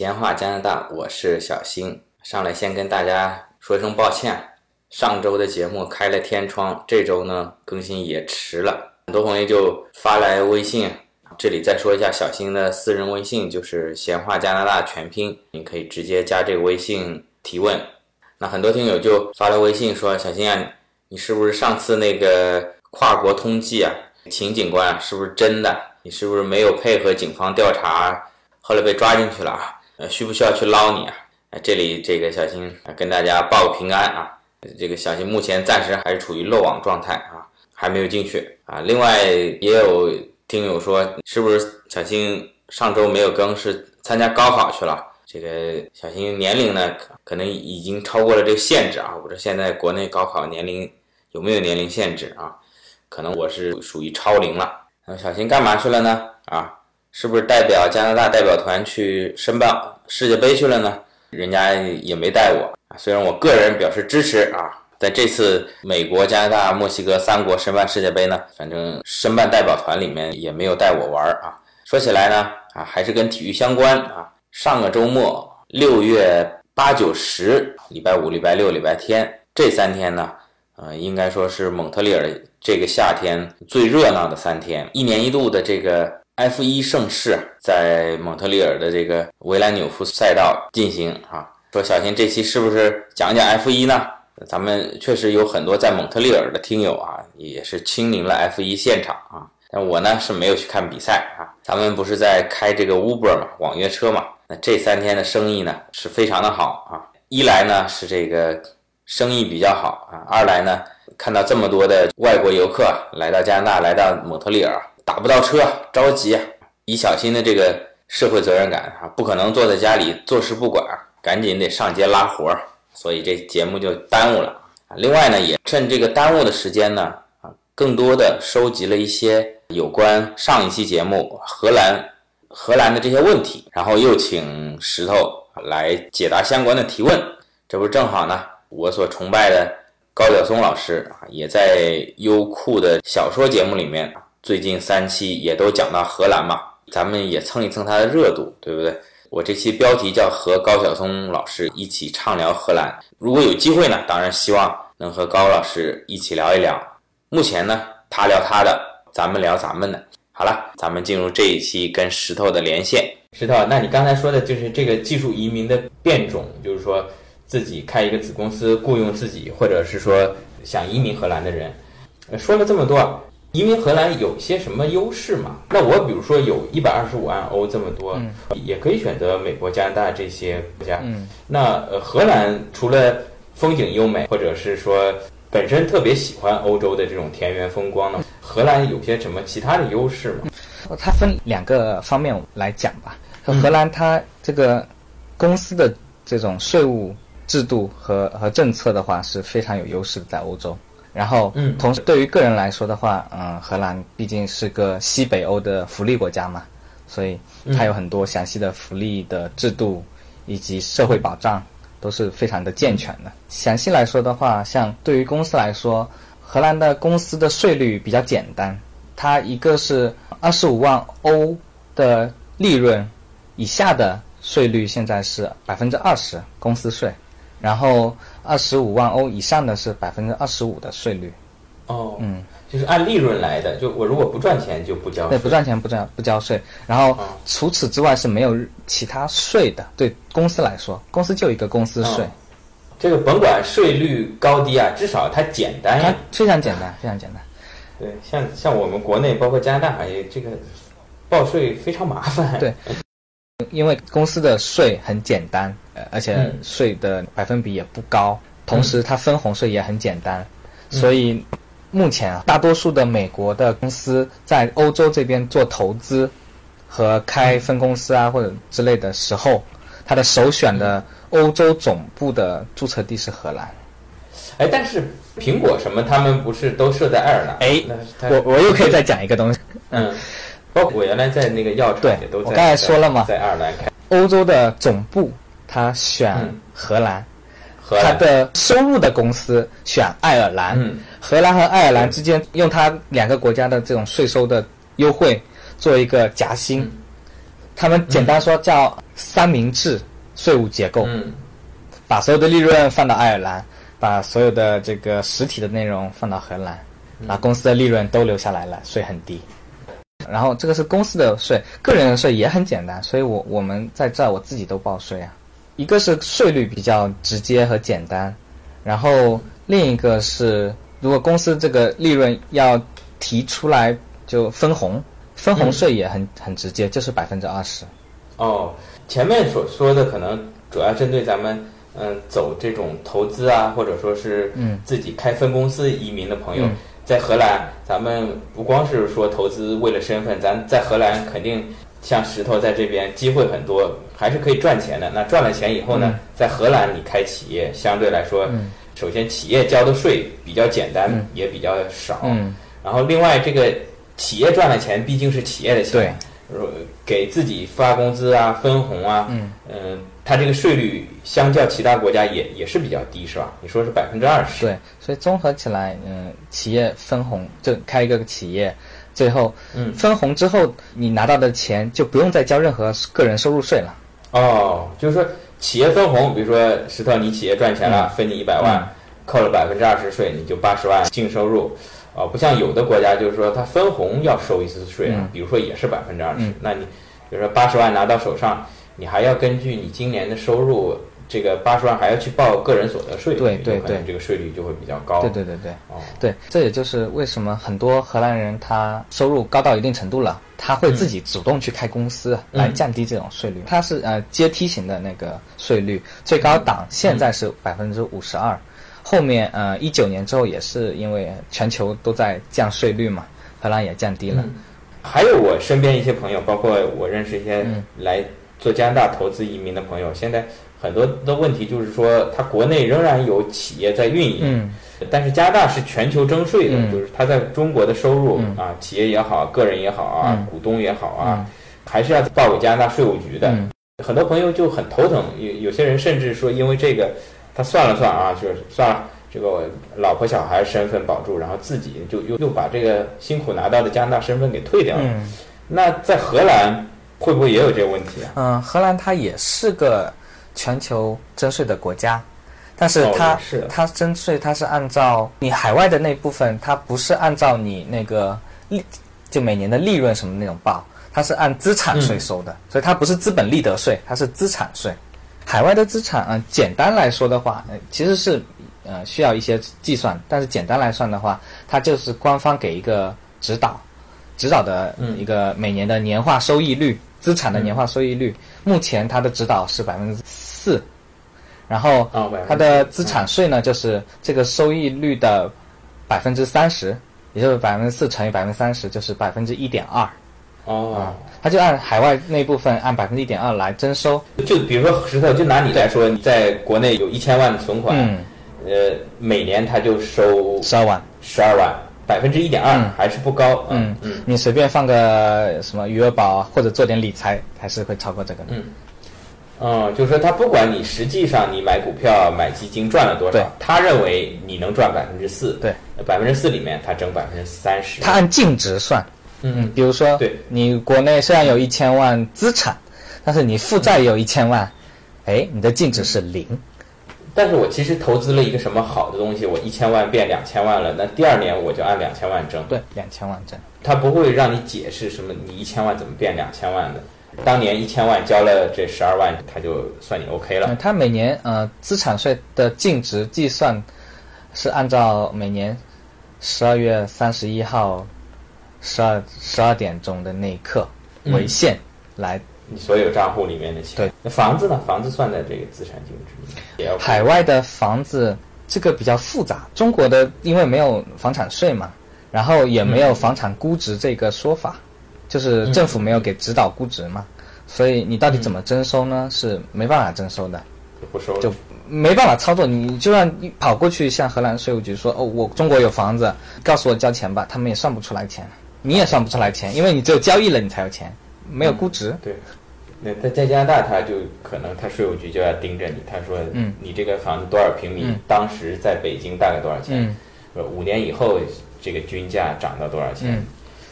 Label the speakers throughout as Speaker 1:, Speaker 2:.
Speaker 1: 闲话加拿大，我是小新。上来先跟大家说一声抱歉，上周的节目开了天窗，这周呢更新也迟了。很多朋友就发来微信，这里再说一下小新的私人微信，就是闲话加拿大全拼，你可以直接加这个微信提问。那很多听友就发来微信说：“小新啊，你是不是上次那个跨国通缉啊，秦警官啊，是不是真的？你是不是没有配合警方调查，后来被抓进去了啊？”呃，需不需要去捞你啊？这里这个小新跟大家报个平安啊！这个小新目前暂时还是处于漏网状态啊，还没有进去啊。另外也有听友说，是不是小新上周没有更是参加高考去了？这个小新年龄呢，可能已经超过了这个限制啊。我说现在国内高考年龄有没有年龄限制啊？可能我是属于超龄了。那小新干嘛去了呢？啊？是不是代表加拿大代表团去申办世界杯去了呢？人家也没带我啊。虽然我个人表示支持啊，在这次美国、加拿大、墨西哥三国申办世界杯呢，反正申办代表团里面也没有带我玩啊。说起来呢，啊，还是跟体育相关啊。上个周末，六月八九十，礼拜五、礼拜六、礼拜天这三天呢，呃，应该说是蒙特利尔这个夏天最热闹的三天，一年一度的这个。F 一盛世在蒙特利尔的这个维兰纽夫赛道进行啊，说小新这期是不是讲讲 F 一呢？咱们确实有很多在蒙特利尔的听友啊，也是亲临了 F 一现场啊。但我呢是没有去看比赛啊。咱们不是在开这个 Uber 嘛，网约车嘛。那这三天的生意呢是非常的好啊。一来呢是这个生意比较好啊，二来呢看到这么多的外国游客来到加拿大，来到蒙特利尔。打不到车，着急，以小新的这个社会责任感啊，不可能坐在家里坐视不管，赶紧得上街拉活儿，所以这节目就耽误了。另外呢，也趁这个耽误的时间呢，啊，更多的收集了一些有关上一期节目荷兰荷兰的这些问题，然后又请石头来解答相关的提问。这不正好呢，我所崇拜的高晓松老师啊，也在优酷的小说节目里面。最近三期也都讲到荷兰嘛，咱们也蹭一蹭它的热度，对不对？我这期标题叫和高晓松老师一起畅聊荷兰。如果有机会呢，当然希望能和高老师一起聊一聊。目前呢，他聊他的，咱们聊咱们的。好了，咱们进入这一期跟石头的连线。石头，那你刚才说的就是这个技术移民的变种，就是说自己开一个子公司雇佣自己，或者是说想移民荷兰的人。说了这么多。移民荷兰有些什么优势嘛？那我比如说有一百二十五万欧这么多，也可以选择美国、加拿大这些国家。那呃，荷兰除了风景优美，或者是说本身特别喜欢欧洲的这种田园风光呢，荷兰有些什么其他的优势吗？
Speaker 2: 它分两个方面来讲吧。荷兰它这个公司的这种税务制度和和政策的话是非常有优势的，在欧洲。然后，嗯，同时对于个人来说的话，嗯，荷兰毕竟是个西北欧的福利国家嘛，所以它有很多详细的福利的制度以及社会保障都是非常的健全的。详细来说的话，像对于公司来说，荷兰的公司的税率比较简单，它一个是二十五万欧的利润以下的税率现在是百分之二十公司税。然后二十五万欧以上的是百分之二十五的税率，
Speaker 1: 哦，嗯，就是按利润来的，就我如果不赚钱就不交，
Speaker 2: 对，不赚钱不交不交税。然后除此之外是没有其他税的，对公司来说，公司就一个公司税。
Speaker 1: 这个甭管税率高低啊，至少它简单呀，
Speaker 2: 非常简单，非常简单。
Speaker 1: 对，像像我们国内包括加拿大，还这个报税非常麻烦。
Speaker 2: 对。因为公司的税很简单，呃，而且税的百分比也不高，同时它分红税也很简单，所以目前啊，大多数的美国的公司在欧洲这边做投资和开分公司啊或者之类的时候，它的首选的欧洲总部的注册地是荷兰。
Speaker 1: 哎，但是苹果什么他们不是都设在爱尔兰？
Speaker 2: 哎，我我又可以再讲一个东西，
Speaker 1: 嗯。包括我原来在那个药厂也都在。
Speaker 2: 我刚才说了嘛，
Speaker 1: 在爱尔兰开。
Speaker 2: 欧洲的总部他选荷兰，他的收入的公司选爱尔兰。荷兰和爱尔兰之间用他两个国家的这种税收的优惠做一个夹心。他们简单说叫三明治税务结构，
Speaker 1: 嗯
Speaker 2: 把所有的利润放到爱尔兰，把所有的这个实体的内容放到荷兰，把公司的利润都留下来了，税很低。然后这个是公司的税，个人的税也很简单，所以我我们在这儿我自己都报税啊。一个是税率比较直接和简单，然后另一个是如果公司这个利润要提出来就分红，分红税也很、很直接，就是百分之二十。
Speaker 1: 哦，前面所说的可能主要针对咱们嗯走这种投资啊，或者说是
Speaker 2: 嗯
Speaker 1: 自己开分公司移民的朋友，
Speaker 2: 嗯
Speaker 1: 在荷兰，咱们不光是说投资为了身份，咱在荷兰肯定像石头在这边机会很多，还是可以赚钱的。那赚了钱以后呢，在荷兰你开企业，相对来说，
Speaker 2: 嗯
Speaker 1: 首先企业交的税比较简单，
Speaker 2: 嗯
Speaker 1: 也比较少。
Speaker 2: 嗯，
Speaker 1: 然后另外这个企业赚了钱，毕竟是企业的钱，
Speaker 2: 对，
Speaker 1: 呃，给自己发工资啊、分红啊，
Speaker 2: 嗯
Speaker 1: 嗯，它这个税率相较其他国家也也是比较低，是吧？你说是百分之二十，
Speaker 2: 对，所以综合起来，嗯，企业分红就开一个企业，最后
Speaker 1: 嗯。
Speaker 2: 分红之后，你拿到的钱就不用再交任何个人收入税了。
Speaker 1: 哦，就是说企业分红，比如说石头，你企业赚钱了，分你一百万，扣了百分之二十税，你就八十万净收入。哦，不像有的国家，就是说它分红要收一次税啊，
Speaker 2: 嗯。
Speaker 1: 比如说也是百分之二十。
Speaker 2: 嗯，
Speaker 1: 那你比如说八十万拿到手上，你还要根据你今年的收入，这个八十万还要去报个人所得税，
Speaker 2: 对对对。
Speaker 1: 这个税率就会比较高。
Speaker 2: 对对对对。
Speaker 1: 哦，
Speaker 2: 对，这也就是为什么很多荷兰人他收入高到一定程度了，他会自己主动去开公司来降低这种税率。它是呃阶梯型的那个税率，最高档现在是百分之五十二，后面呃一九年之后也是因为全球都在降税率嘛，荷兰也降低了。
Speaker 1: 还有我身边一些朋友，包括我认识一些
Speaker 2: 嗯。
Speaker 1: 来做加拿大投资移民的朋友，现在很多的问题就是说，他国内仍然有企业在运营，
Speaker 2: 嗯
Speaker 1: 但是加拿大是全球征税的，
Speaker 2: 嗯
Speaker 1: 就是他在中国的收入、
Speaker 2: 嗯
Speaker 1: 啊，企业也好，个人也好啊，
Speaker 2: 嗯
Speaker 1: 股东也好啊，
Speaker 2: 嗯
Speaker 1: 还是要报给加拿大税务局的。
Speaker 2: 嗯
Speaker 1: 很多朋友就很头疼，有有些人甚至说，因为这个，他算了算啊，就是算了。这个老婆小孩身份保住，然后自己就又又把这个辛苦拿到的加拿大身份给退掉了。
Speaker 2: 嗯
Speaker 1: 那在荷兰会不会也有这个问题啊？
Speaker 2: 嗯，荷兰它也是个全球征税的国家，但是
Speaker 1: 哦
Speaker 2: 它、它征税它是按照你海外的那部分，它不是按照你那个利就每年的利润什么那种报，它是按资产税收的，所以它不是资本利得税，它是资产税。海外的资产，嗯、简单来说的话，呃，其实是呃需要一些计算，但是简单来算的话，它就是官方给一个指导，指导的一个每年的年化收益率，资产的年化收益率，目前它的指导是百分之四，然后
Speaker 1: 哦
Speaker 2: 它的资产税呢，就是这个收益率的百分之三十，也就是百分之四乘以百分之三十，就是百分之一点二。
Speaker 1: 哦，
Speaker 2: 它就按海外那部分按百分之一点二来征收。
Speaker 1: 就比如说石头，就拿你来说，你在国内有一千万的存款，
Speaker 2: 嗯，
Speaker 1: 呃，每年他就收
Speaker 2: 十二万。
Speaker 1: 十二万，百分之一点二
Speaker 2: 嗯，
Speaker 1: 还是不高。
Speaker 2: 嗯
Speaker 1: 嗯
Speaker 2: 你随便放个什么余额宝啊，或者做点理财，还是会超过这个的。
Speaker 1: 嗯嗯，就是说他不管你实际上你买股票、买基金赚了多少，他认为你能赚百分之四，
Speaker 2: 对，
Speaker 1: 百分之四里面他挣百分之三十。
Speaker 2: 他按净值算。
Speaker 1: 嗯
Speaker 2: 比如说，
Speaker 1: 对
Speaker 2: 你国内虽然有一千万资产，但是你负债也有一千万，哎，你的净值是零。
Speaker 1: 但是我其实投资了一个什么好的东西，我一千万变两千万了，那第二年我就按两千万挣。
Speaker 2: 对，两千万挣。
Speaker 1: 他不会让你解释什么你一千万怎么变两千万的。当年一千万交了这十二万，他就算你 OK 了。
Speaker 2: 他，每年呃资产税的净值计算是按照每年十二月三十一号十二十二点钟的那一刻为限来。
Speaker 1: 你所有账户里面的钱。
Speaker 2: 对，
Speaker 1: 那房子呢？房子算在这个资产净值里面，
Speaker 2: 海外的房子这个比较复杂，中国的因为没有房产税嘛，然后也没有房产估值这个说法，就是政府没有给指导估值嘛，所以你到底怎么征收呢？是没办法征收的。
Speaker 1: 就不收。
Speaker 2: 就没办法操作。你就算跑过去向荷兰税务局说，哦，我中国有房子，告诉我交钱吧，他们也算不出来钱，你也算不出来钱，因为你只有交易了你才有钱，没有估值。
Speaker 1: 对，那在在加拿大，他就可能他税务局就要盯着你，他说，
Speaker 2: 嗯，
Speaker 1: 你这个房子多少平米，
Speaker 2: 嗯
Speaker 1: 当时在北京大概多少钱？五年以后这个均价涨到多少钱？
Speaker 2: 嗯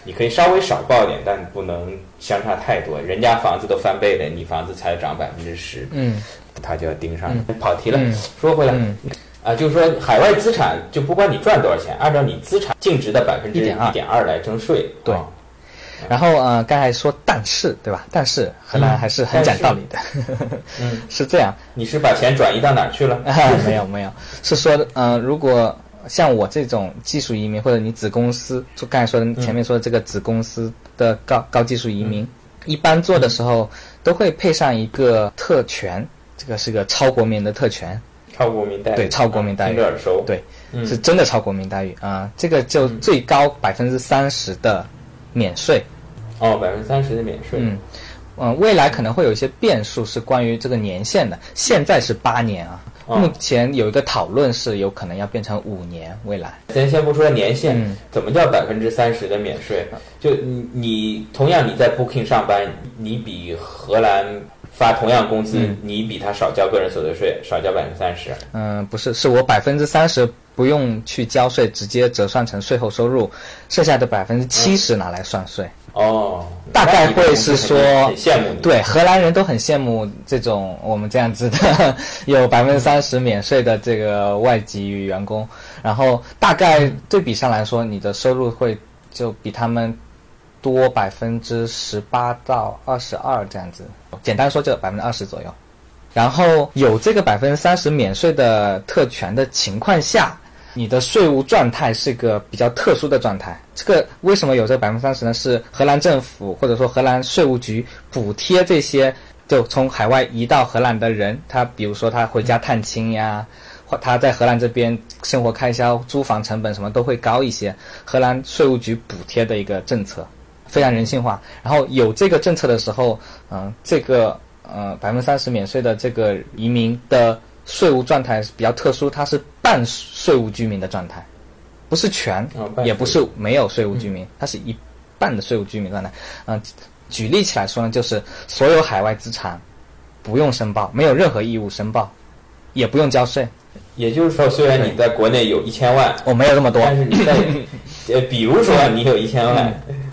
Speaker 1: 你可以稍微少报点，但不能相差太多。人家房子都翻倍了，你房子才涨百分之十，
Speaker 2: 嗯
Speaker 1: 他就要盯上你。跑题了，
Speaker 2: 嗯
Speaker 1: 说回来。
Speaker 2: 嗯
Speaker 1: 啊，就是说海外资产就不管你赚多少钱，按照你资产净值的百分之一点二来征税。
Speaker 2: 对
Speaker 1: 啊
Speaker 2: 然后呃，刚才说但是对吧？但是荷兰还是很讲道理的，
Speaker 1: 嗯，
Speaker 2: 是这样。
Speaker 1: 你是把钱转移到哪儿去了？
Speaker 2: 没有没有，是说呃，如果像我这种技术移民，或者你子公司，就刚才说的前面说的这个子公司的高高技术移民，一般做的时候都会配上一个特权，这个是个超国民的特权，
Speaker 1: 超国民待遇，
Speaker 2: 对超国民待遇。
Speaker 1: 听着耳熟。
Speaker 2: 对，
Speaker 1: 嗯。
Speaker 2: 是真的超国民待遇。啊、这个就最高百分之三十的免税，
Speaker 1: 哦，百分之三十的免税。
Speaker 2: 嗯。嗯，未来可能会有一些变数是关于这个年限的，现在是八年啊，
Speaker 1: 哦
Speaker 2: 目前有一个讨论是有可能要变成五年，未来。
Speaker 1: 咱先不说年限，
Speaker 2: 嗯
Speaker 1: 怎么叫百分之三十的免税？就你你同样你在 Booking 上班，你比荷兰发同样工资，
Speaker 2: 嗯
Speaker 1: 你比他少交个人所得税，少交百分之三十。
Speaker 2: 嗯，不是，是我百分之三十不用去交税，直接折算成税后收入，剩下的百分之七十拿来算税。
Speaker 1: 哦，
Speaker 2: 大概会是说
Speaker 1: 羡慕你。
Speaker 2: 对，荷兰人都很羡慕这种我们这样子的有百分之三十免税的这个外籍员工，然后大概对比上来说，你的收入会就比他们多百分之十八到二十二这样子，简单说就百分之二十左右。然后有这个百分之三十免税的特权的情况下，你的税务状态是个比较特殊的状态。这个为什么有这百分之三十呢？是荷兰政府或者说荷兰税务局补贴这些就从海外移到荷兰的人，他比如说他回家探亲呀，或他在荷兰这边生活开销、租房成本什么都会高一些。荷兰税务局补贴的一个政策，非常人性化。然后有这个政策的时候，嗯、这个呃百分之三十免税的这个移民的税务状态是比较特殊，它是半税务居民的状态，不是全，
Speaker 1: 哦
Speaker 2: 也不是没有税务居民，它是一半的税务居民状态。嗯、举例起来说呢，就是所有海外资产不用申报，没有任何义务申报，也不用交税。
Speaker 1: 也就是说，虽然你在国内有一千万，
Speaker 2: 我没有那么多，
Speaker 1: 但是你在 呃，比如说你有一千万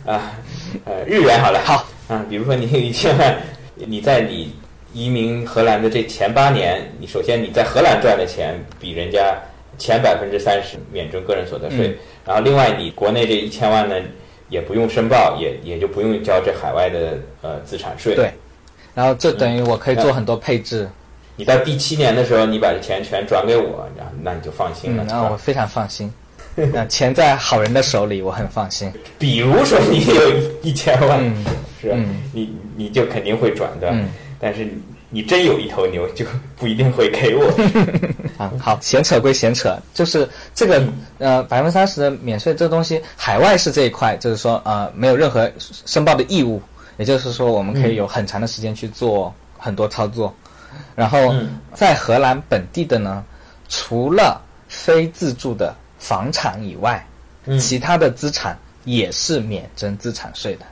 Speaker 1: 啊，呃，日元好了，
Speaker 2: 嗯好。
Speaker 1: 啊，比如说你有一千万，你在你移民荷兰的这前八年，你首先你在荷兰赚的钱比人家前百分之三十免征个人所得税，
Speaker 2: 嗯
Speaker 1: 然后另外你国内这一千万呢也不用申报，也也就不用交这海外的呃资产税。
Speaker 2: 对，然后这等于我可以做很多配置，
Speaker 1: 你到第七年的时候，你把这钱全转给我，然后那你就放心了。
Speaker 2: 嗯，
Speaker 1: 是吧
Speaker 2: 然后我非常放心。那钱在好人的手里，我很放心。
Speaker 1: 比如说你有一千万，
Speaker 2: 嗯
Speaker 1: 是你你就肯定会转的，
Speaker 2: 嗯
Speaker 1: 但是你真有一头牛，就不一定会给我。
Speaker 2: 啊，好，闲扯归闲扯，就是这个呃百分之三十的免税这个东西，海外是这一块，就是说呃没有任何申报的义务，也就是说我们可以有很长的时间去做很多操作。然后
Speaker 1: 嗯
Speaker 2: 在荷兰本地的呢，除了非自住的房产以外，
Speaker 1: 嗯
Speaker 2: 其他的资产也是免征资产税的。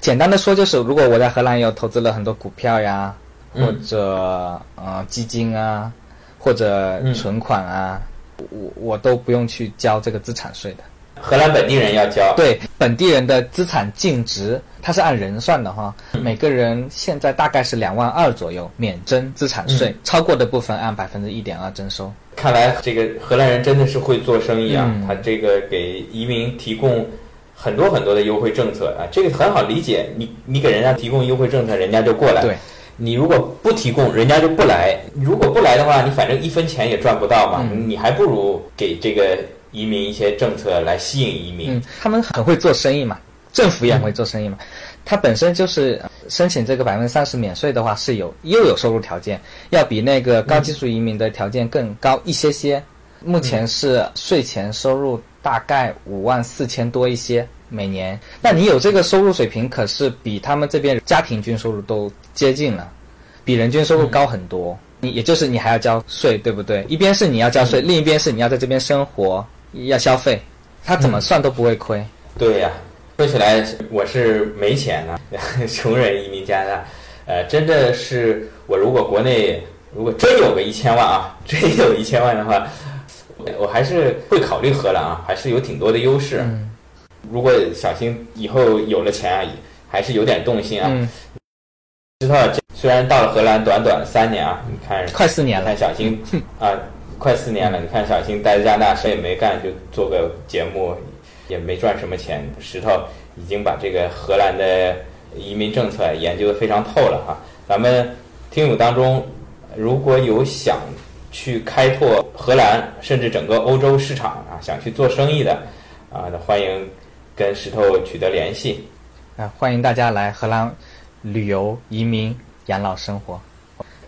Speaker 2: 简单的说，就是如果我在荷兰有投资了很多股票呀，
Speaker 1: 嗯
Speaker 2: 或者呃基金啊，或者
Speaker 1: 嗯
Speaker 2: 存款啊，我我都不用去交这个资产税的。
Speaker 1: 荷兰本地人要交，
Speaker 2: 对本地人的资产净值，它是按人算的哈，
Speaker 1: 嗯
Speaker 2: 每个人现在大概是两万二左右，免征资产税，
Speaker 1: 嗯
Speaker 2: 超过的部分按百分之一点二征收。
Speaker 1: 看来这个荷兰人真的是会做生意啊！
Speaker 2: 嗯
Speaker 1: 他这个给移民提供很多很多的优惠政策啊，这个很好理解。你你给人家提供优惠政策，人家就过来。
Speaker 2: 对，
Speaker 1: 你如果不提供，人家就不来。如果不来的话，你反正一分钱也赚不到嘛，
Speaker 2: 嗯
Speaker 1: 你还不如给这个移民一些政策来吸引移民。
Speaker 2: 嗯，他们很会做生意嘛，政府也很会做生意嘛。它本身就是呃申请这个百分之三十免税的话，是有又有收入条件，要比那个高技术移民的条件更高一些些。目前是税前收入大概五万四千多一些每年。那你有这个收入水平，可是比他们这边家庭均收入都接近了，比人均收入高很多。你也就是你还要交税，对不对？一边是你要交税，另一边是你要在这边生活，要消费，他怎么算都不会亏。
Speaker 1: 对呀、说起来我是没钱啊，穷人移民加拿大，呃，真的是我如果国内如果真有个一千万啊，真有一千万的话，我我还是会考虑荷兰啊，还是有挺多的优势。如果小新以后有了钱啊，还是有点动心啊。
Speaker 2: 嗯，
Speaker 1: 知道虽然到了荷兰短短三年啊，你看
Speaker 2: 快四年了
Speaker 1: 看小新啊，快四年了。你看小新待在加拿大，什么也没干，就做个节目，也没赚什么钱。石头已经把这个荷兰的移民政策研究的非常透了哈。咱们听友当中，如果有想去开拓荷兰甚至整个欧洲市场啊，想去做生意的啊，那欢迎跟石头取得联系。
Speaker 2: 啊，欢迎大家来荷兰旅游、移民、养老生活。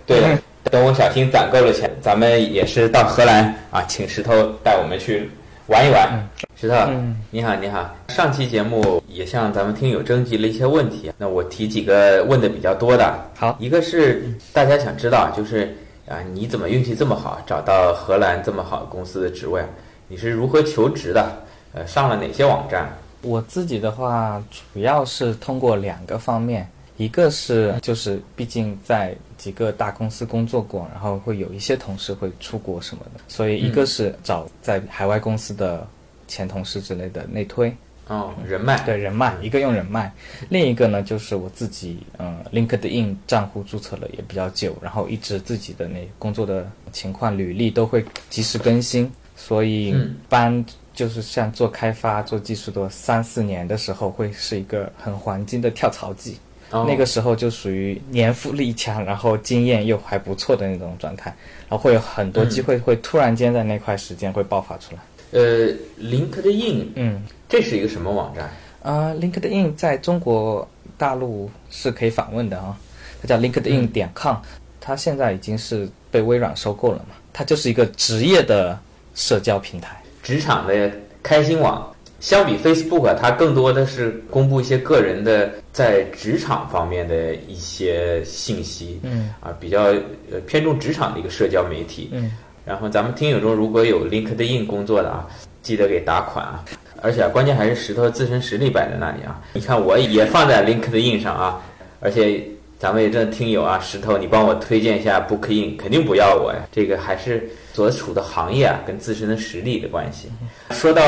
Speaker 1: 对了，等我小新攒够了钱，咱们也是到荷兰啊，请石头带我们去玩一玩。石头，
Speaker 2: 嗯
Speaker 1: 你好，你好。上期节目也向咱们听友征集了一些问题，那我提几个问的比较多的。
Speaker 2: 好，
Speaker 1: 一个是大家想知道，就是啊，你怎么运气这么好，找到荷兰这么好公司的职位？你是如何求职的？呃，上了哪些网站？
Speaker 2: 我自己的话，主要是通过两个方面，一个是就是毕竟在几个大公司工作过，然后会有一些同事会出国什么的，所以一个是找在海外公司的前同事之类的内推，
Speaker 1: 哦，人脉。
Speaker 2: 对人脉，一个用人脉，另一个呢就是我自己，嗯，LinkedIn 账户注册了也比较久，然后一直自己的那工作的情况、履历都会及时更新，所以
Speaker 1: 嗯
Speaker 2: 一般就是像做开发、做技术的三四年的时候，会是一个很黄金的跳槽季。
Speaker 1: 哦
Speaker 2: 那个时候就属于年富力强，然后经验又还不错的那种状态，然后会有很多机会会突然间在那块时间会爆发出来。
Speaker 1: 呃，LinkedIn
Speaker 2: 嗯，
Speaker 1: 这是一个什么网站？
Speaker 2: 呃，LinkedIn 在中国大陆是可以访问的啊，它叫 LinkedIn 点 com，它现在已经是被微软收购了嘛，它就是一个职业的社交平台。
Speaker 1: 职场的开心网，相比 Facebook，啊它更多的是公布一些个人的在职场方面的一些信息，
Speaker 2: 嗯
Speaker 1: 啊，比较呃偏重职场的一个社交媒体。
Speaker 2: 嗯，
Speaker 1: 然后咱们听友中如果有 LinkedIn 工作的啊，记得给打款啊。而且、关键还是石头自身实力摆在那里啊。你看我也放在 LinkedIn 上啊，而且咱们也这听友啊，石头你帮我推荐一下 BookIn，肯定不要我呀。这个还是所处的行业啊跟自身的实力的关系。说到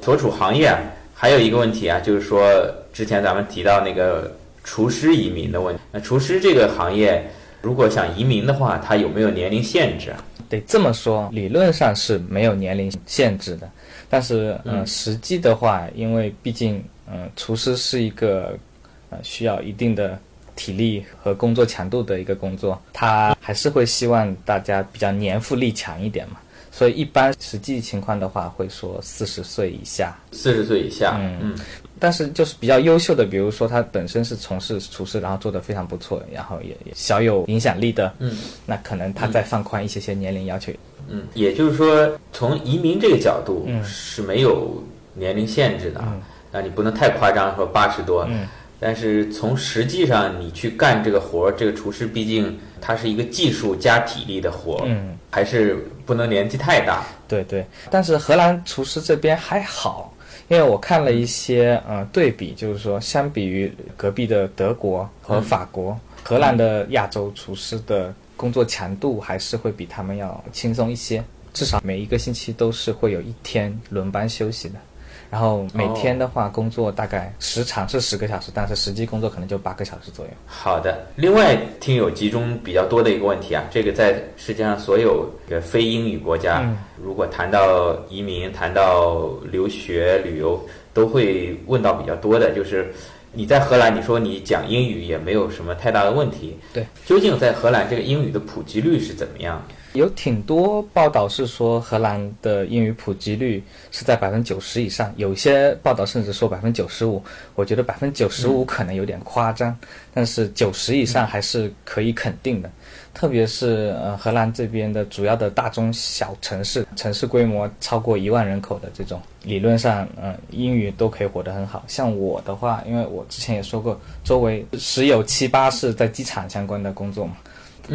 Speaker 1: 所处行业啊，还有一个问题啊，就是说之前咱们提到那个厨师移民的问题。那厨师这个行业，如果想移民的话，它有没有年龄限制啊？
Speaker 2: 得这么说，理论上是没有年龄限制的，但是呃，实际的话，因为毕竟呃，厨师是一个呃需要一定的体力和工作强度的一个工作，他还是会希望大家比较年富力强一点嘛。所以一般实际情况的话，会说四十岁以下，
Speaker 1: 四十岁以下，
Speaker 2: 嗯。
Speaker 1: 嗯
Speaker 2: 但是就是比较优秀的，比如说他本身是从事厨师，然后做的非常不错，然后也也小有影响力的，
Speaker 1: 嗯
Speaker 2: 那可能他再放宽一些些年龄要求。
Speaker 1: 嗯，也就是说，从移民这个角度
Speaker 2: 嗯
Speaker 1: 是没有年龄限制的啊，
Speaker 2: 嗯
Speaker 1: 那你不能太夸张，说八十多。
Speaker 2: 嗯
Speaker 1: 但是从实际上你去干这个活儿，这个厨师毕竟他是一个技术加体力的活儿，
Speaker 2: 嗯，
Speaker 1: 还是不能年纪太大。
Speaker 2: 对对，但是荷兰厨师这边还好，因为我看了一些呃对比，就是说相比于隔壁的德国和法国，荷兰的亚洲厨师的工作强度还是会比他们要轻松一些，至少每一个星期都是会有一天轮班休息的。然后每天的话，工作大概时长是十个小时，但是实际工作可能就八个小时左右。
Speaker 1: 好的，另外听友集中比较多的一个问题啊，这个在世界上所有的非英语国家，
Speaker 2: 嗯
Speaker 1: 如果谈到移民、谈到留学、旅游，都会问到比较多的，就是你在荷兰，你说你讲英语也没有什么太大的问题，
Speaker 2: 对，
Speaker 1: 究竟在荷兰这个英语的普及率是怎么样？
Speaker 2: 有挺多报道是说荷兰的英语普及率是在百分之九十以上，有些报道甚至说百分之九十五。我觉得百分之九十五可能有点夸张，但是九十以上还是可以肯定的。特别是呃荷兰这边的主要的大中小城市，城市规模超过一万人口的这种，理论上呃英语都可以活得很好。像我的话，因为我之前也说过，周围十有七八是在机场相关的工作嘛，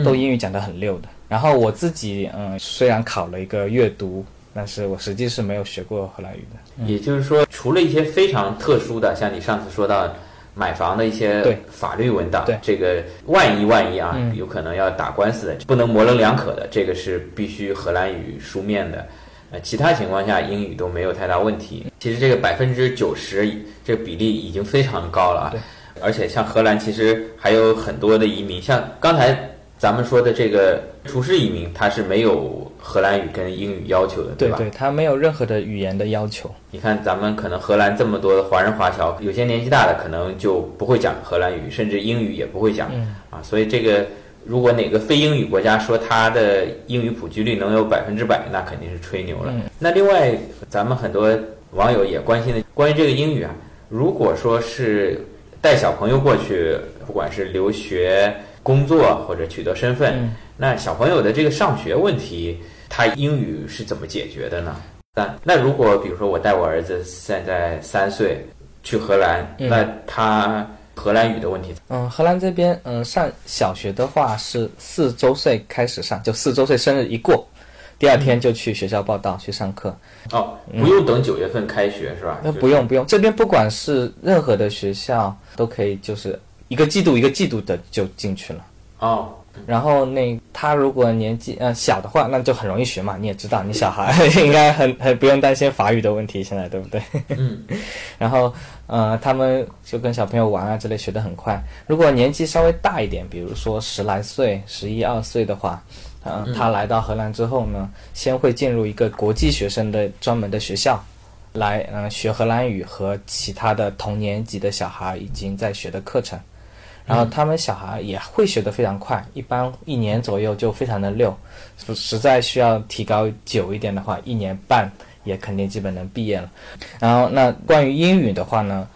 Speaker 2: 都英语讲得很溜的。然后我自己嗯，虽然考了一个阅读，但是我实际是没有学过荷兰语的。
Speaker 1: 也就是说，除了一些非常特殊的，像你上次说到买房的一些法律文档，
Speaker 2: 对
Speaker 1: 这个万一万一啊，
Speaker 2: 嗯
Speaker 1: 有可能要打官司的，不能模棱两可的，这个是必须荷兰语书面的。呃，其他情况下英语都没有太大问题。其实这个百分之九十这个比例已经非常高了啊。而且像荷兰，其实还有很多的移民，像刚才咱们说的这个厨师移民，他是没有荷兰语跟英语要求的，对吧？
Speaker 2: 对对，他没有任何的语言的要求。
Speaker 1: 你看，咱们可能荷兰这么多的华人华侨，有些年纪大的可能就不会讲荷兰语，甚至英语也不会讲啊。所以这个，如果哪个非英语国家说它的英语普及率能有百分之百，那肯定是吹牛了。那另外，咱们很多网友也关心的关于这个英语啊，如果说是带小朋友过去，不管是留学、工作或者取得身份，那小朋友的这个上学问题，他英语是怎么解决的呢？那那如果比如说我带我儿子现在三岁去荷兰，那他荷兰语的问题？
Speaker 2: 嗯，荷兰这边嗯上小学的话是四周岁开始上，就四周岁生日一过。第二天就去学校报道去上课，
Speaker 1: 哦，不用等九月份开学是吧？
Speaker 2: 那不用不用，这边不管是任何的学校都可以，就是一个季度一个季度的就进去了。
Speaker 1: 哦，
Speaker 2: 然后那他如果年纪呃小的话，那就很容易学嘛。你也知道，你小孩应该很很不用担心法语的问题，现在对不对？
Speaker 1: 嗯。
Speaker 2: 然后呃，他们就跟小朋友玩啊之类，学得很快。如果年纪稍微大一点，比如说十来岁、十一二岁的话。嗯，他来到荷兰之后呢，先会进入一个国际学生的专门的学校，来嗯学荷兰语和其他的同年级的小孩已经在学的课程，然后他们小孩也会学得非常快，一般一年左右就非常的溜，实在需要提高久一点的话，一年半也肯定基本能毕业了。然后那关于英语的话呢，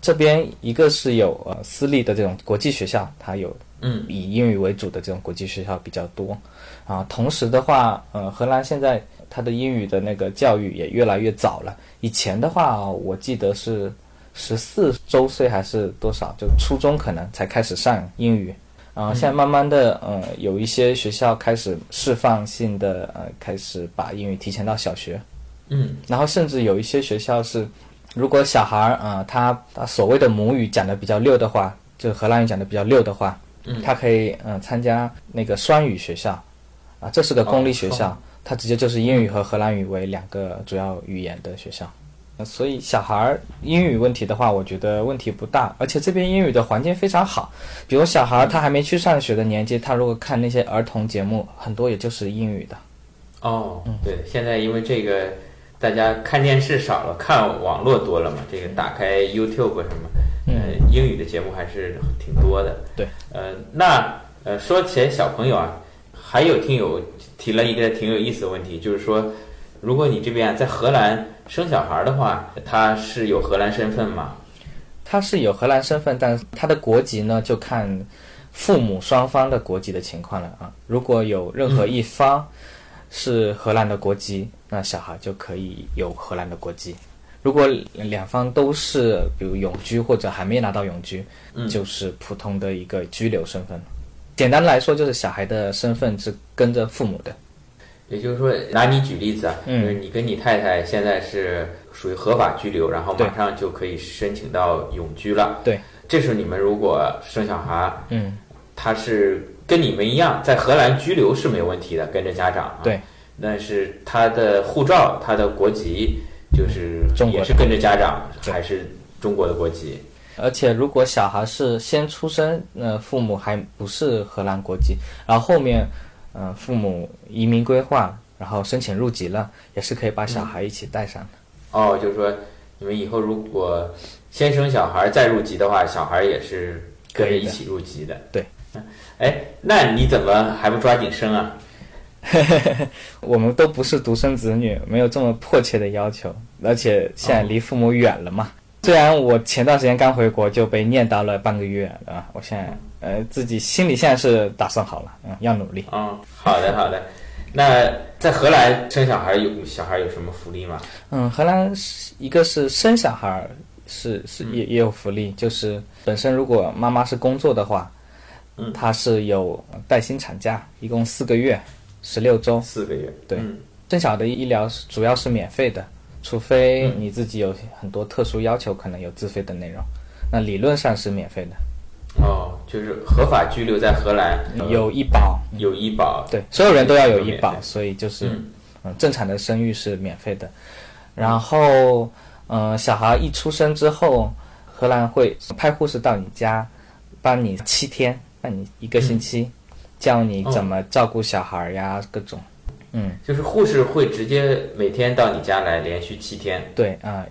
Speaker 2: 这边一个是有呃私立的这种国际学校，它有
Speaker 1: 嗯
Speaker 2: 以英语为主的这种国际学校比较多。啊，同时的话，呃，荷兰现在它的英语的那个教育也越来越早了。以前的话，我记得是十四周岁还是多少，就初中可能才开始上英语。然后，现在慢慢的，呃，有一些学校开始释放性的，呃，开始把英语提前到小学。
Speaker 1: 嗯，
Speaker 2: 然后甚至有一些学校是，如果小孩儿啊，他他所谓的母语讲的比较溜的话，就荷兰语讲的比较溜的话，
Speaker 1: 嗯，
Speaker 2: 他可以嗯参加那个双语学校。啊，这是个公立学校，它直接就是英语和荷兰语为两个主要语言的学校，所以小孩儿英语问题的话，我觉得问题不大，而且这边英语的环境非常好。比如小孩儿他还没去上学的年纪，他如果看那些儿童节目，很多也就是英语的。
Speaker 1: 哦，对，现在因为这个，大家看电视少了，看网络多了嘛，这个打开 YouTube 什么，
Speaker 2: 嗯，
Speaker 1: 英语的节目还是挺多的。
Speaker 2: 对，
Speaker 1: 呃，那呃，说起来小朋友啊。还有听友提了一个挺有意思的问题，就是说，如果你这边在荷兰生小孩的话，他是有荷兰身份吗？
Speaker 2: 他是有荷兰身份，但是他的国籍呢，就看父母双方的国籍的情况了啊。如果有任何一方是荷兰的国籍，那小孩就可以有荷兰的国籍；如果两方都是比如永居或者还没拿到永居，就是普通的一个居留身份了。简单来说，就是小孩的身份是跟着父母的。
Speaker 1: 也就是说，拿你举例子啊，就是你跟你太太现在是属于合法居留，然后马上就可以申请到永居了。
Speaker 2: 对，
Speaker 1: 这时候你们如果生小孩，
Speaker 2: 嗯，
Speaker 1: 他是跟你们一样在荷兰居留是没有问题的，跟着家长。
Speaker 2: 对，
Speaker 1: 但是他的护照、他的国籍就是也是跟着家长，还是中国的国籍。
Speaker 2: 而且，如果小孩是先出生，那父母还不是荷兰国籍，然后后面，嗯，父母移民规划，然后申请入籍了，也是可以把小孩一起带上的。
Speaker 1: 哦，就是说，你们以后如果先生小孩再入籍的话，小孩也是跟着一起入籍的。
Speaker 2: 对。
Speaker 1: 哎，那你怎么还不抓紧生啊？
Speaker 2: 我们都不是独生子女，没有这么迫切的要求，而且现在离父母远了嘛。虽然我前段时间刚回国就被念叨了半个月啊，我现在呃自己心里现在是打算好了，嗯，要努力。
Speaker 1: 嗯，好的好的。那在荷兰生小孩有小孩有什么福利吗？
Speaker 2: 嗯，荷兰是一个是生小孩是是也也有福利，就是本身如果妈妈是工作的话，
Speaker 1: 嗯，
Speaker 2: 她是有带薪产假，一共四个月，十六周。
Speaker 1: 四个月，
Speaker 2: 对。生小的医疗主要是免费的。除非你自己有很多特殊要求，可能有自费的内容，那理论上是免费的。
Speaker 1: 哦，就是合法居留在荷兰
Speaker 2: 有医保，
Speaker 1: 有医保，
Speaker 2: 对，所有人都要有医保，所以就是嗯，正常的生育是免费的。然后，嗯，小孩一出生之后，荷兰会派护士到你家，帮你七天，帮你一个星期，教你怎么照顾小孩呀，各种。嗯，
Speaker 1: 就是护士会直接每天到你家来，连续七天。
Speaker 2: 对，啊，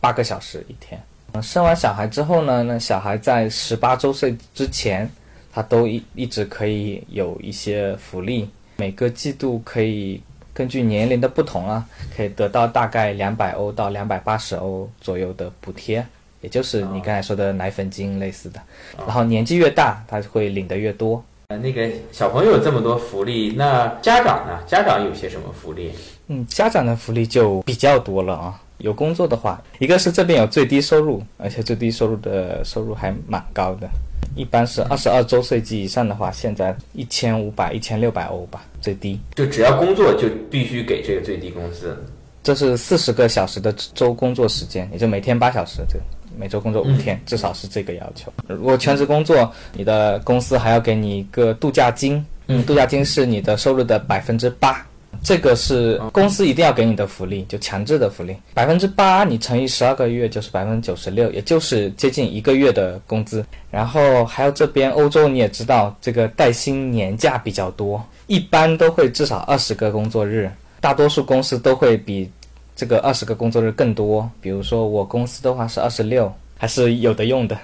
Speaker 2: 八个小时一天。嗯，生完小孩之后呢，那小孩在十八周岁之前，他都一一直可以有一些福利，每个季度可以根据年龄的不同啊，可以得到大概两百欧到两百八十欧左右的补贴，也就是你刚才说的奶粉金类似的。然后年纪越大，他会领的越多。
Speaker 1: 呃，那个小朋友这么多福利，那家长呢？家长有些什么福利？
Speaker 2: 嗯，家长的福利就比较多了啊。有工作的话，一个是这边有最低收入，而且最低收入的收入还蛮高的，一般是二十二周岁及以上的话，现在一千五百、一千六百欧吧，最低。
Speaker 1: 就只要工作就必须给这个最低工资。
Speaker 2: 这是四十个小时的周工作时间，也就每天八小时，这每周工作五天，至少是这个要求。如果全职工作，你的公司还要给你一个度假金，嗯，度假金是你的收入的百分之八，这个是公司一定要给你的福利，就强制的福利，百分之八你乘以十二个月就是百分之九十六，也就是接近一个月的工资。然后还有这边欧洲你也知道，这个带薪年假比较多，一般都会至少二十个工作日，大多数公司都会比。这个二十个工作日更多，比如说我公司的话是二十六，还是有的用的。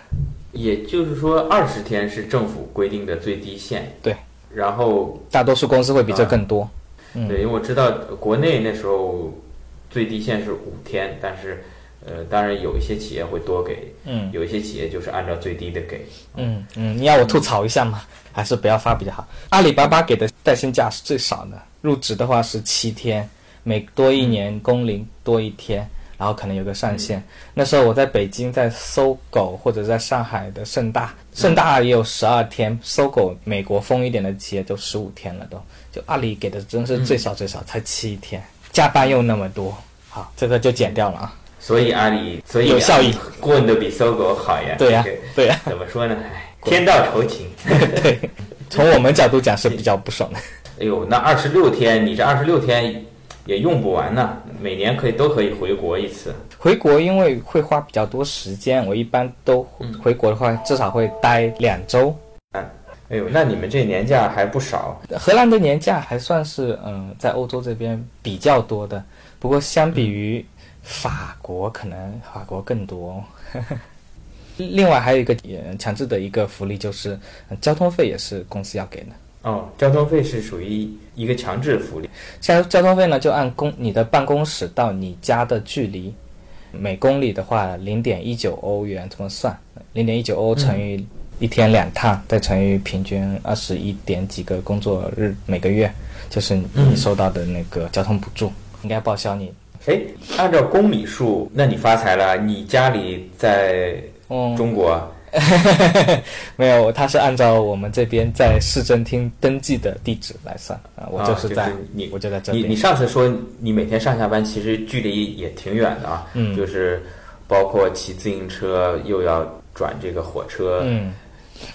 Speaker 1: 也就是说，二十天是政府规定的最低限。
Speaker 2: 对，
Speaker 1: 然后
Speaker 2: 大多数公司会比这更多。
Speaker 1: 嗯，对，因为我知道国内那时候最低限是五天，但是呃，当然有一些企业会多给，
Speaker 2: 嗯，
Speaker 1: 有一些企业就是按照最低的给。
Speaker 2: 嗯嗯，你要我吐槽一下吗？还是不要发比较好。阿里巴巴给的带薪假是最少的，入职的话是七天。每多一年工龄多一天，然后可能有个上限。那时候我在北京，在搜狗或者在上海的盛大，盛大也有十二天，搜狗美国疯一点的企业都十五天了，都就阿里给的真是最少最少才七天，加班又那么多，好，这个就减掉了啊。
Speaker 1: 所以阿里所以
Speaker 2: 有效益，
Speaker 1: 混的比搜狗好呀。
Speaker 2: 对呀，对呀。
Speaker 1: 怎么说呢？天道酬勤。
Speaker 2: 对，从我们角度讲是比较不爽的。
Speaker 1: 哎呦，那二十六天，你这二十六天。也用不完呢，每年可以都可以回国一次。
Speaker 2: 回国因为会花比较多时间，我一般都回国的话至少会待两周。
Speaker 1: 嗯，哎呦，那你们这年假还不少。
Speaker 2: 荷兰的年假还算是嗯，在欧洲这边比较多的，不过相比于法国，可能法国更多。另外还有一个强制的一个福利就是交通费也是公司要给的。
Speaker 1: 哦，交通费是属于一个强制福利。
Speaker 2: 交交通费呢，就按公你的办公室到你家的距离，每公里的话零点一九欧元这么算，零点一九欧乘以一天两趟，再乘以平均二十一点几个工作日每个月，就是你收到的那个交通补助，应该报销你。
Speaker 1: 哎，按照公里数，那你发财了。你家里在中国。
Speaker 2: 没有，他是按照我们这边在市政厅登记的地址来算啊。我就是在
Speaker 1: 你，
Speaker 2: 我就在这里。
Speaker 1: 你你上次说你每天上下班其实距离也挺远的啊，
Speaker 2: 嗯，
Speaker 1: 就是包括骑自行车又要转这个火车，
Speaker 2: 嗯，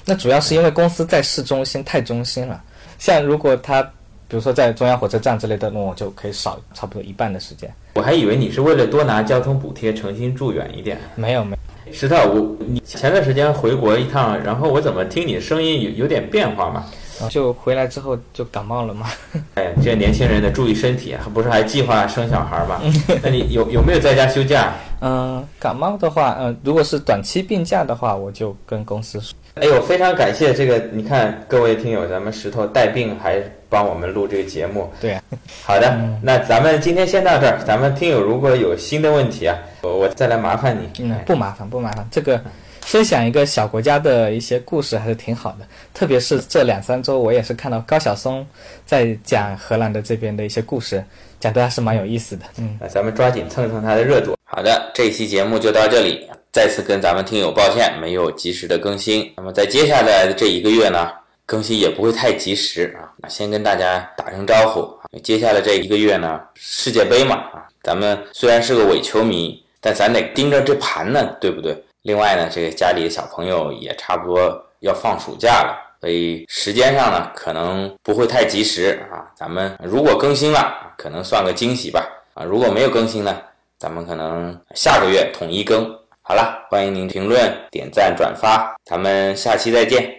Speaker 2: 那主要是因为公司在市中心太中心了。像如果他比如说在中央火车站之类的，那我就可以少差不多一半的时间。
Speaker 1: 我还以为你是为了多拿交通补贴，诚心住远一点。
Speaker 2: 没有没有。
Speaker 1: 石头，我你前段时间回国一趟，然后我怎么听你声音有有点变化嘛？
Speaker 2: 就回来之后就感冒了嘛。
Speaker 1: 哎，这年轻人的注意身体啊，不是还计划生小孩吗？那你有有没有在家休假？
Speaker 2: 嗯，感冒的话，嗯，如果是短期病假的话，我就跟公司说。
Speaker 1: 哎呦，非常感谢这个，你看各位听友，咱们石头带病还帮我们录这个节目。
Speaker 2: 对，啊
Speaker 1: 好的，那咱们今天先到这儿。咱们听友如果有新的问题啊，我我再来麻烦你。
Speaker 2: 嗯，不麻烦，不麻烦。这个分享一个小国家的一些故事还是挺好的，特别是这两三周，我也是看到高晓松在讲荷兰的这边的一些故事，讲的还是蛮有意思的。嗯，
Speaker 1: 那咱们抓紧蹭蹭他的热度。好的，这期节目就到这里。再次跟咱们听友抱歉没有及时的更新。那么在接下来的这一个月呢更新也不会太及时啊先跟大家打声招呼啊。接下来这一个月呢世界杯嘛啊咱们虽然是个伪球迷但咱得盯着这盘呢对不对？另外呢这个家里的小朋友也差不多要放暑假了所以时间上呢可能不会太及时啊咱们如果更新了可能算个惊喜吧啊如果没有更新呢咱们可能下个月统一更。好了欢迎您评论点赞转发咱们下期再见。